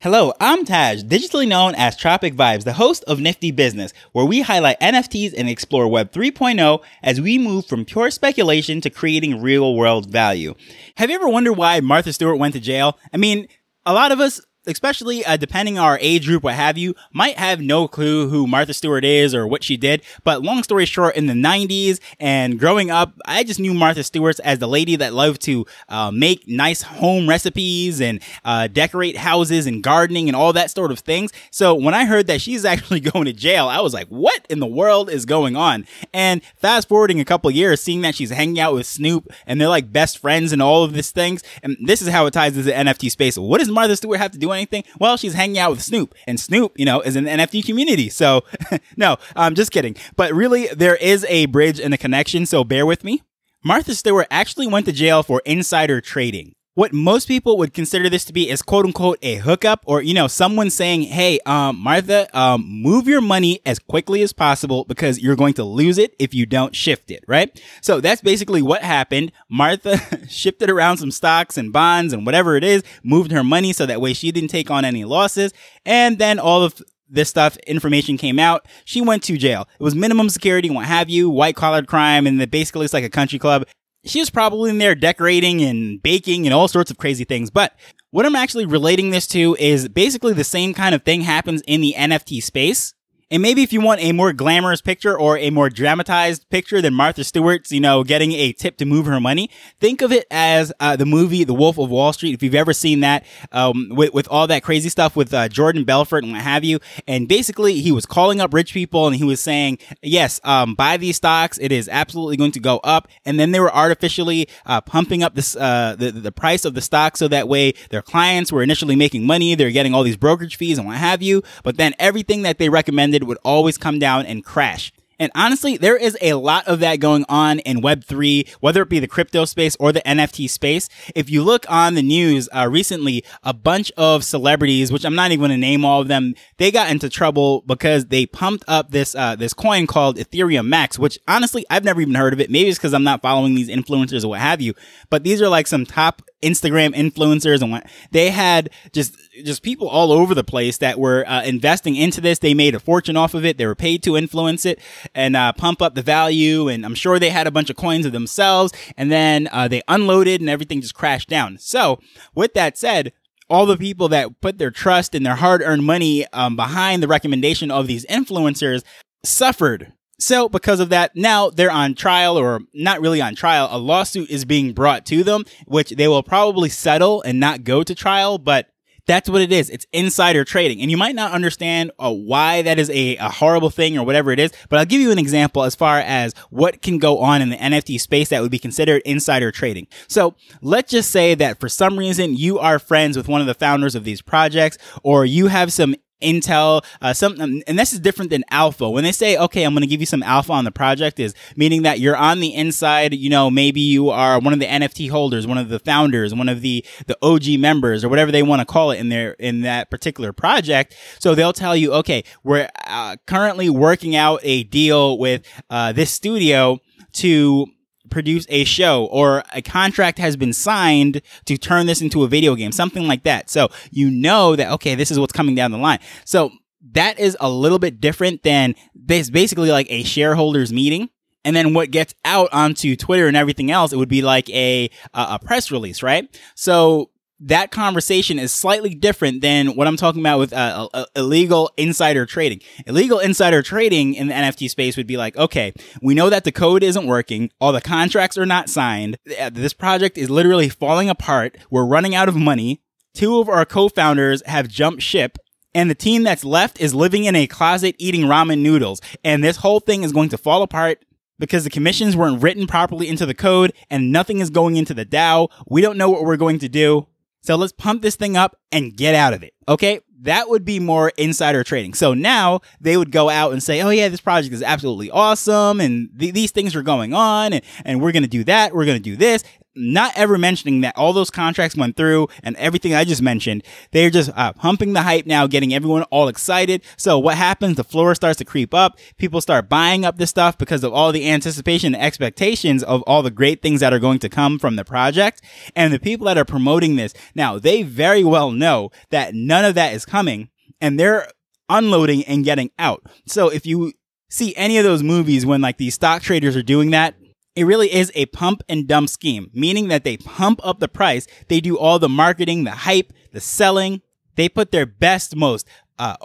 Hello, I'm Taj, digitally known as Tropic Vibes, the host of Nifty Business, where we highlight NFTs and explore Web 3.0 as we move from pure speculation to creating real world value. Have you ever wondered why Martha Stewart went to jail? I mean, a lot of us especially uh, depending on our age group, what have you, might have no clue who Martha Stewart is or what she did. But long story short, in the 90s and growing up, I just knew Martha Stewart as the lady that loved to uh, make nice home recipes and uh, decorate houses and gardening and all that sort of things. So when I heard that she's actually going to jail, I was like, what in the world is going on? And fast forwarding a couple years, seeing that she's hanging out with Snoop and they're like best friends and all of these things. And this is how it ties into the NFT space. What does Martha Stewart have to do anything? Well, she's hanging out with Snoop, and Snoop, you know, is in the NFT community. So, no, I'm just kidding. But really, there is a bridge and a connection, so bear with me. Martha Stewart actually went to jail for insider trading what most people would consider this to be is quote unquote a hookup or, you know, someone saying, Hey, um, Martha, um, move your money as quickly as possible because you're going to lose it if you don't shift it, right? So that's basically what happened. Martha shifted around some stocks and bonds and whatever it is, moved her money so that way she didn't take on any losses. And then all of this stuff, information came out. She went to jail. It was minimum security, what have you, white collar crime, and it basically it's like a country club she was probably in there decorating and baking and all sorts of crazy things. But what I'm actually relating this to is basically the same kind of thing happens in the NFT space. And maybe if you want a more glamorous picture or a more dramatized picture than Martha Stewart's, you know, getting a tip to move her money, think of it as uh, the movie The Wolf of Wall Street. If you've ever seen that, um, with, with all that crazy stuff with uh, Jordan Belfort and what have you. And basically, he was calling up rich people and he was saying, yes, um, buy these stocks. It is absolutely going to go up. And then they were artificially uh, pumping up this, uh, the, the price of the stock so that way their clients were initially making money. They're getting all these brokerage fees and what have you. But then everything that they recommended would always come down and crash. And honestly, there is a lot of that going on in Web3, whether it be the crypto space or the NFT space. If you look on the news uh, recently, a bunch of celebrities, which I'm not even going to name all of them, they got into trouble because they pumped up this uh, this coin called Ethereum Max, which honestly I've never even heard of it. Maybe it's because I'm not following these influencers or what have you. But these are like some top Instagram influencers and what they had just just people all over the place that were uh, investing into this. They made a fortune off of it. They were paid to influence it and uh, pump up the value. And I'm sure they had a bunch of coins of themselves. And then uh, they unloaded and everything just crashed down. So with that said, all the people that put their trust and their hard earned money um, behind the recommendation of these influencers suffered so because of that, now they're on trial or not really on trial. A lawsuit is being brought to them, which they will probably settle and not go to trial, but that's what it is. It's insider trading. And you might not understand uh, why that is a, a horrible thing or whatever it is, but I'll give you an example as far as what can go on in the NFT space that would be considered insider trading. So let's just say that for some reason you are friends with one of the founders of these projects or you have some intel, uh, something, and this is different than alpha. When they say, okay, I'm going to give you some alpha on the project is meaning that you're on the inside, you know, maybe you are one of the NFT holders, one of the founders, one of the, the OG members or whatever they want to call it in their, in that particular project. So they'll tell you, okay, we're uh, currently working out a deal with, uh, this studio to produce a show or a contract has been signed to turn this into a video game, something like that. So you know that, okay, this is what's coming down the line. So that is a little bit different than this basically like a shareholders meeting. And then what gets out onto Twitter and everything else, it would be like a, a press release, right? So that conversation is slightly different than what I'm talking about with uh, uh, illegal insider trading. Illegal insider trading in the NFT space would be like, okay, we know that the code isn't working. All the contracts are not signed. Uh, this project is literally falling apart. We're running out of money. Two of our co-founders have jumped ship and the team that's left is living in a closet eating ramen noodles. And this whole thing is going to fall apart because the commissions weren't written properly into the code and nothing is going into the DAO. We don't know what we're going to do. So let's pump this thing up and get out of it. Okay. That would be more insider trading. So now they would go out and say, Oh yeah, this project is absolutely awesome. And th- these things are going on and, and we're going to do that. We're going to do this. Not ever mentioning that all those contracts went through and everything I just mentioned. They're just uh, pumping the hype now, getting everyone all excited. So what happens? The floor starts to creep up. People start buying up this stuff because of all the anticipation and expectations of all the great things that are going to come from the project. And the people that are promoting this now, they very well know that none of that is coming and they're unloading and getting out. So if you see any of those movies when like these stock traders are doing that, it really is a pump and dump scheme, meaning that they pump up the price. They do all the marketing, the hype, the selling. They put their best, most uh,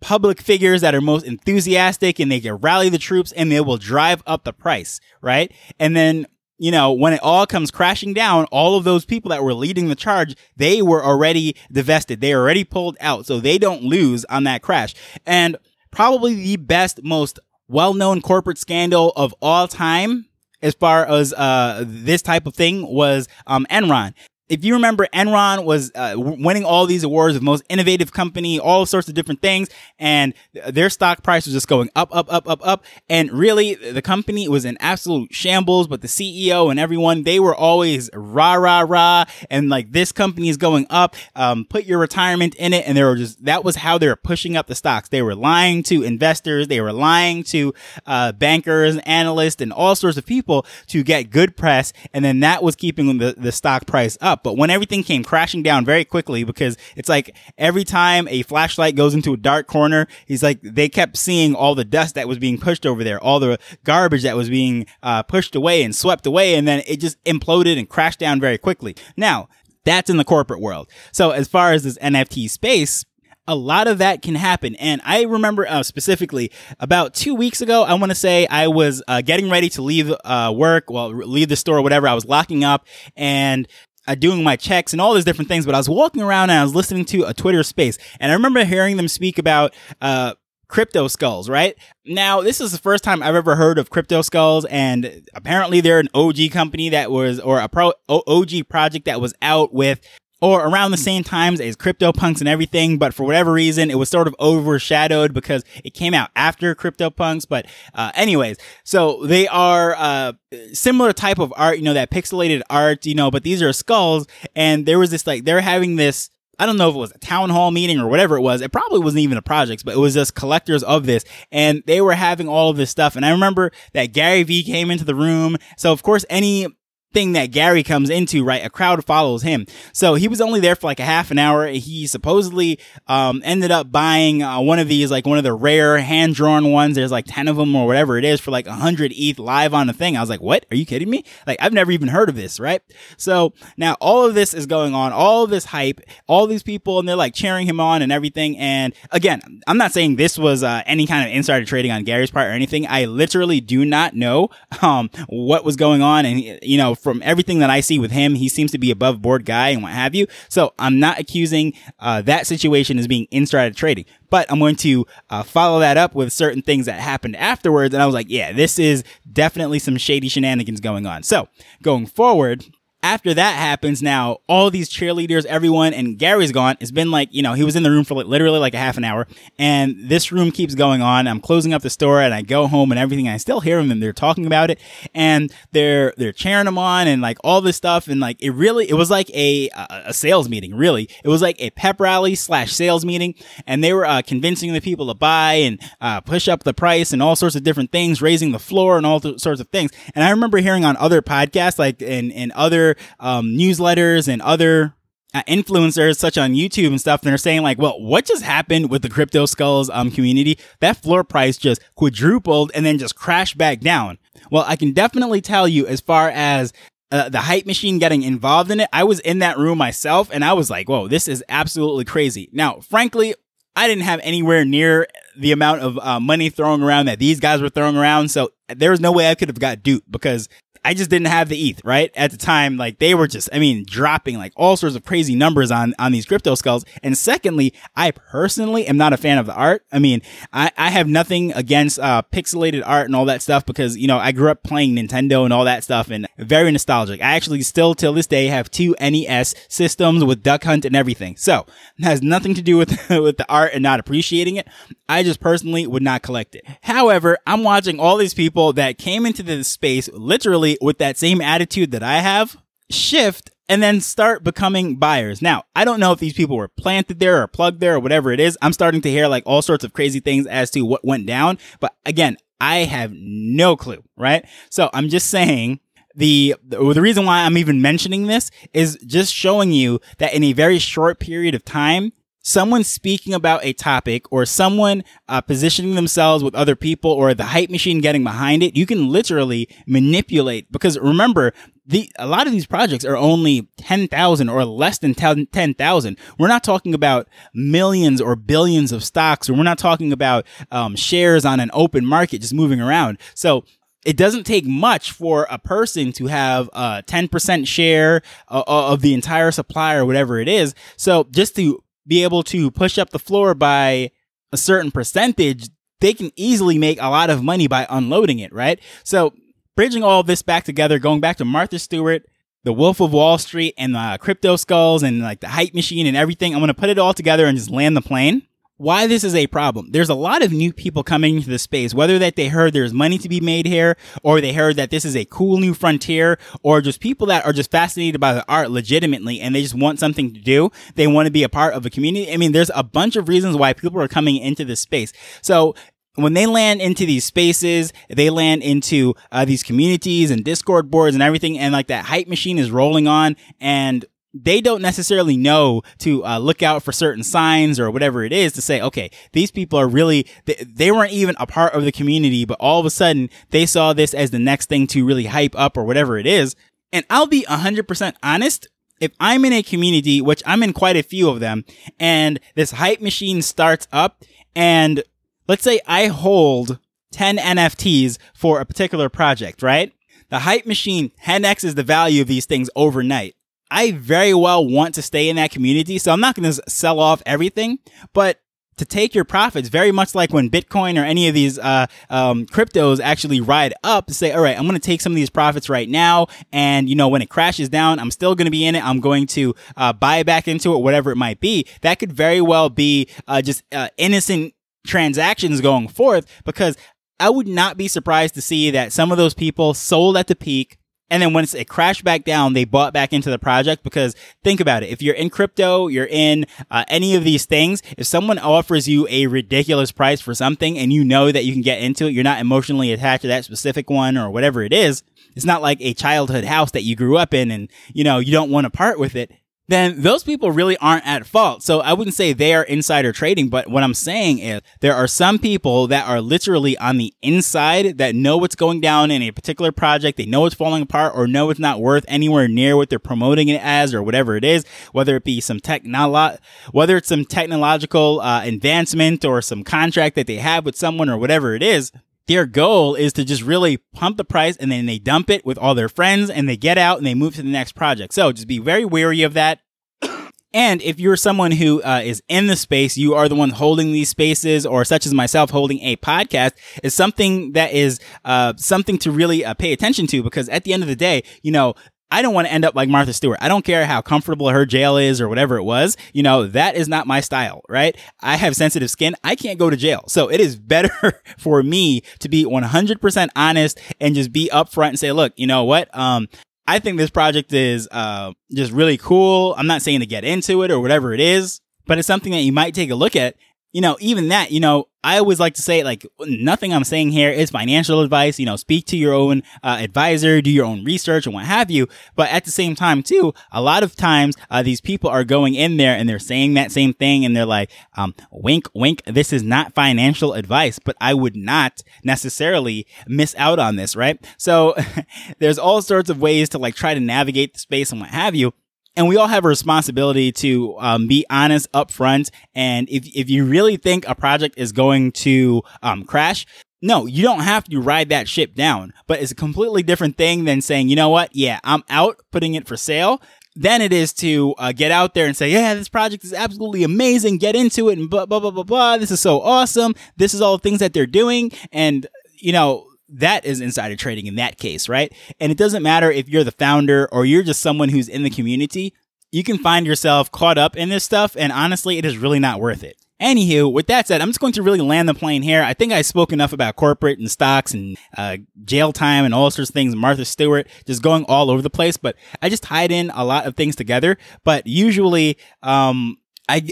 public figures that are most enthusiastic and they can rally the troops and they will drive up the price, right? And then you know, when it all comes crashing down, all of those people that were leading the charge, they were already divested. They already pulled out. So they don't lose on that crash. And probably the best, most well-known corporate scandal of all time as far as uh, this type of thing was um, Enron if you remember, Enron was uh, winning all these awards of most innovative company, all sorts of different things, and their stock price was just going up, up, up, up, up. And really, the company was in absolute shambles. But the CEO and everyone, they were always rah, rah, rah, and like this company is going up. Um, put your retirement in it, and they were just that was how they were pushing up the stocks. They were lying to investors, they were lying to uh, bankers, analysts, and all sorts of people to get good press, and then that was keeping the the stock price But when everything came crashing down very quickly, because it's like every time a flashlight goes into a dark corner, he's like, they kept seeing all the dust that was being pushed over there, all the garbage that was being uh, pushed away and swept away. And then it just imploded and crashed down very quickly. Now, that's in the corporate world. So as far as this NFT space, a lot of that can happen. And I remember uh, specifically about two weeks ago, I want to say I was uh, getting ready to leave uh, work, well, leave the store, whatever. I was locking up and uh, doing my checks and all these different things, but I was walking around and I was listening to a Twitter space and I remember hearing them speak about, uh, crypto skulls, right? Now, this is the first time I've ever heard of crypto skulls and apparently they're an OG company that was, or a pro, OG project that was out with or around the same times as CryptoPunks and everything, but for whatever reason, it was sort of overshadowed because it came out after CryptoPunks. But, uh, anyways, so they are, uh, similar type of art, you know, that pixelated art, you know, but these are skulls. And there was this, like, they're having this, I don't know if it was a town hall meeting or whatever it was. It probably wasn't even a project, but it was just collectors of this and they were having all of this stuff. And I remember that Gary Vee came into the room. So of course, any thing that Gary comes into, right? A crowd follows him. So he was only there for like a half an hour. He supposedly, um, ended up buying, uh, one of these, like one of the rare hand drawn ones. There's like 10 of them or whatever it is for like a hundred ETH live on the thing. I was like, what? Are you kidding me? Like, I've never even heard of this, right? So now all of this is going on, all this hype, all these people, and they're like cheering him on and everything. And again, I'm not saying this was, uh, any kind of insider trading on Gary's part or anything. I literally do not know, um, what was going on. And, you know, from everything that I see with him, he seems to be above board guy and what have you. So I'm not accusing uh, that situation as being insider trading, but I'm going to uh, follow that up with certain things that happened afterwards. And I was like, yeah, this is definitely some shady shenanigans going on. So going forward, after that happens, now all these cheerleaders, everyone, and Gary's gone. It's been like, you know, he was in the room for like, literally like a half an hour, and this room keeps going on. I'm closing up the store, and I go home and everything. And I still hear them, and they're talking about it, and they're they're cheering him on, and like all this stuff, and like it really, it was like a a sales meeting. Really, it was like a pep rally slash sales meeting, and they were uh, convincing the people to buy and uh, push up the price and all sorts of different things, raising the floor and all sorts of things. And I remember hearing on other podcasts, like in in other um, newsletters and other uh, influencers such on YouTube and stuff, and they're saying like, well, what just happened with the crypto skulls um community? That floor price just quadrupled and then just crashed back down. Well, I can definitely tell you as far as uh, the hype machine getting involved in it, I was in that room myself and I was like, whoa, this is absolutely crazy. Now, frankly, I didn't have anywhere near the amount of uh, money thrown around that these guys were throwing around. So there was no way I could have got duped because I just didn't have the ETH, right? At the time, like they were just, I mean, dropping like all sorts of crazy numbers on, on these crypto skulls. And secondly, I personally am not a fan of the art. I mean, I, I have nothing against, uh, pixelated art and all that stuff because, you know, I grew up playing Nintendo and all that stuff and very nostalgic. I actually still till this day have two NES systems with Duck Hunt and everything. So it has nothing to do with, with the art and not appreciating it. I just personally would not collect it. However, I'm watching all these people that came into this space literally with that same attitude that I have shift and then start becoming buyers. Now, I don't know if these people were planted there or plugged there or whatever it is. I'm starting to hear like all sorts of crazy things as to what went down. But again, I have no clue, right? So I'm just saying the the reason why I'm even mentioning this is just showing you that in a very short period of time, someone speaking about a topic or someone uh, positioning themselves with other people or the hype machine getting behind it, you can literally manipulate. Because remember, the a lot of these projects are only 10,000 or less than 10,000. We're not talking about millions or billions of stocks, or we're not talking about um, shares on an open market just moving around. So it doesn't take much for a person to have a 10% share uh, of the entire supply or whatever it is. So just to be able to push up the floor by a certain percentage, they can easily make a lot of money by unloading it, right? So bridging all this back together, going back to Martha Stewart, the Wolf of Wall Street, and the crypto skulls, and like the hype machine and everything, I'm to put it all together and just land the plane why this is a problem. There's a lot of new people coming into the space, whether that they heard there's money to be made here, or they heard that this is a cool new frontier, or just people that are just fascinated by the art legitimately and they just want something to do. They want to be a part of a community. I mean, there's a bunch of reasons why people are coming into this space. So when they land into these spaces, they land into uh, these communities and Discord boards and everything, and like that hype machine is rolling on, and they don't necessarily know to uh, look out for certain signs or whatever it is to say, okay, these people are really, they, they, weren't even a part of the community, but all of a sudden they saw this as the next thing to really hype up or whatever it is. And I'll be 100% honest. If I'm in a community, which I'm in quite a few of them, and this hype machine starts up, and let's say I hold 10 NFTs for a particular project, right? The hype machine 10x is the value of these things overnight. I very well want to stay in that community. So I'm not going to sell off everything, but to take your profits, very much like when Bitcoin or any of these uh, um, cryptos actually ride up to say, all right, I'm going to take some of these profits right now. And, you know, when it crashes down, I'm still going to be in it. I'm going to uh, buy back into it, whatever it might be. That could very well be uh, just uh, innocent transactions going forth because I would not be surprised to see that some of those people sold at the peak and then once it crashed back down, they bought back into the project because think about it. If you're in crypto, you're in uh, any of these things. If someone offers you a ridiculous price for something and you know that you can get into it, you're not emotionally attached to that specific one or whatever it is. It's not like a childhood house that you grew up in and, you know, you don't want to part with it then those people really aren't at fault. So I wouldn't say they are insider trading, but what I'm saying is there are some people that are literally on the inside that know what's going down in a particular project. They know it's falling apart or know it's not worth anywhere near what they're promoting it as or whatever it is, whether it be some technolo- whether it's some technological uh, advancement or some contract that they have with someone or whatever it is their goal is to just really pump the price and then they dump it with all their friends and they get out and they move to the next project. So just be very wary of that. And if you're someone who uh, is in the space, you are the one holding these spaces, or such as myself holding a podcast, is something that is uh, something to really uh, pay attention to because at the end of the day, you know, I don't want to end up like Martha Stewart. I don't care how comfortable her jail is or whatever it was. You know, that is not my style, right? I have sensitive skin. I can't go to jail. So it is better for me to be 100% honest and just be upfront and say, look, you know what? Um, I think this project is, uh, just really cool. I'm not saying to get into it or whatever it is, but it's something that you might take a look at you know, even that, you know, I always like to say like nothing I'm saying here is financial advice. You know, speak to your own uh, advisor, do your own research and what have you. But at the same time, too, a lot of times uh, these people are going in there and they're saying that same thing, and they're like, um, "Wink, wink. This is not financial advice." But I would not necessarily miss out on this, right? So there's all sorts of ways to like try to navigate the space and what have you and we all have a responsibility to um, be honest up front. And if, if you really think a project is going to um, crash, no, you don't have to ride that ship down, but it's a completely different thing than saying, you know what? Yeah, I'm out putting it for sale. Then it is to uh, get out there and say, yeah, this project is absolutely amazing. Get into it and blah, blah, blah, blah, blah. This is so awesome. This is all the things that they're doing. And, you know, that is insider trading in that case, right? And it doesn't matter if you're the founder or you're just someone who's in the community, you can find yourself caught up in this stuff. And honestly, it is really not worth it. Anywho, with that said, I'm just going to really land the plane here. I think I spoke enough about corporate and stocks and uh, jail time and all sorts of things. Martha Stewart just going all over the place, but I just tied in a lot of things together. But usually, um,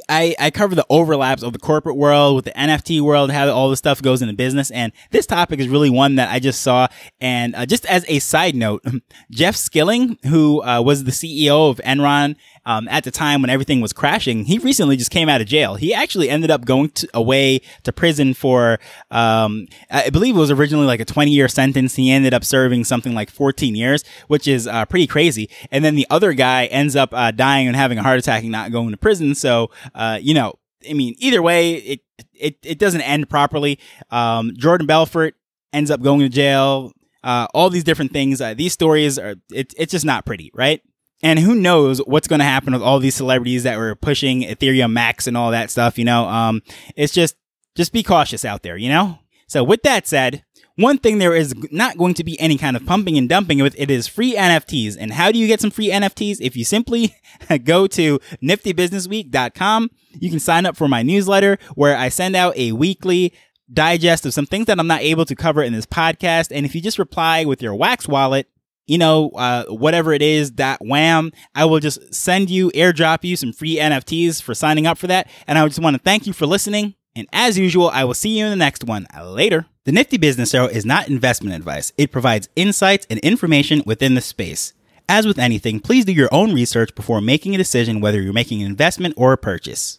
I, I, cover the overlaps of the corporate world with the NFT world, how all this stuff goes into business. And this topic is really one that I just saw. And uh, just as a side note, Jeff Skilling, who uh, was the CEO of Enron um, at the time when everything was crashing, he recently just came out of jail. He actually ended up going to, away to prison for, um, I believe it was originally like a 20 year sentence. He ended up serving something like 14 years, which is uh, pretty crazy. And then the other guy ends up uh, dying and having a heart attack and not going to prison. So, uh, you know, I mean, either way, it, it, it doesn't end properly. Um, Jordan Belfort ends up going to jail. Uh, all these different things. Uh, these stories are, it, it's just not pretty, right? And who knows what's going to happen with all these celebrities that were pushing Ethereum Max and all that stuff, you know? Um, it's just, just be cautious out there, you know? So with that said, one thing there is not going to be any kind of pumping and dumping with it is free NFTs. And how do you get some free NFTs? If you simply go to niftybusinessweek.com, you can sign up for my newsletter where I send out a weekly digest of some things that I'm not able to cover in this podcast. And if you just reply with your Wax wallet, you know, uh, whatever it is, that wham, I will just send you, airdrop you some free NFTs for signing up for that. And I just want to thank you for listening. And as usual, I will see you in the next one. Later. The Nifty Business Arrow is not investment advice. It provides insights and information within the space. As with anything, please do your own research before making a decision whether you're making an investment or a purchase.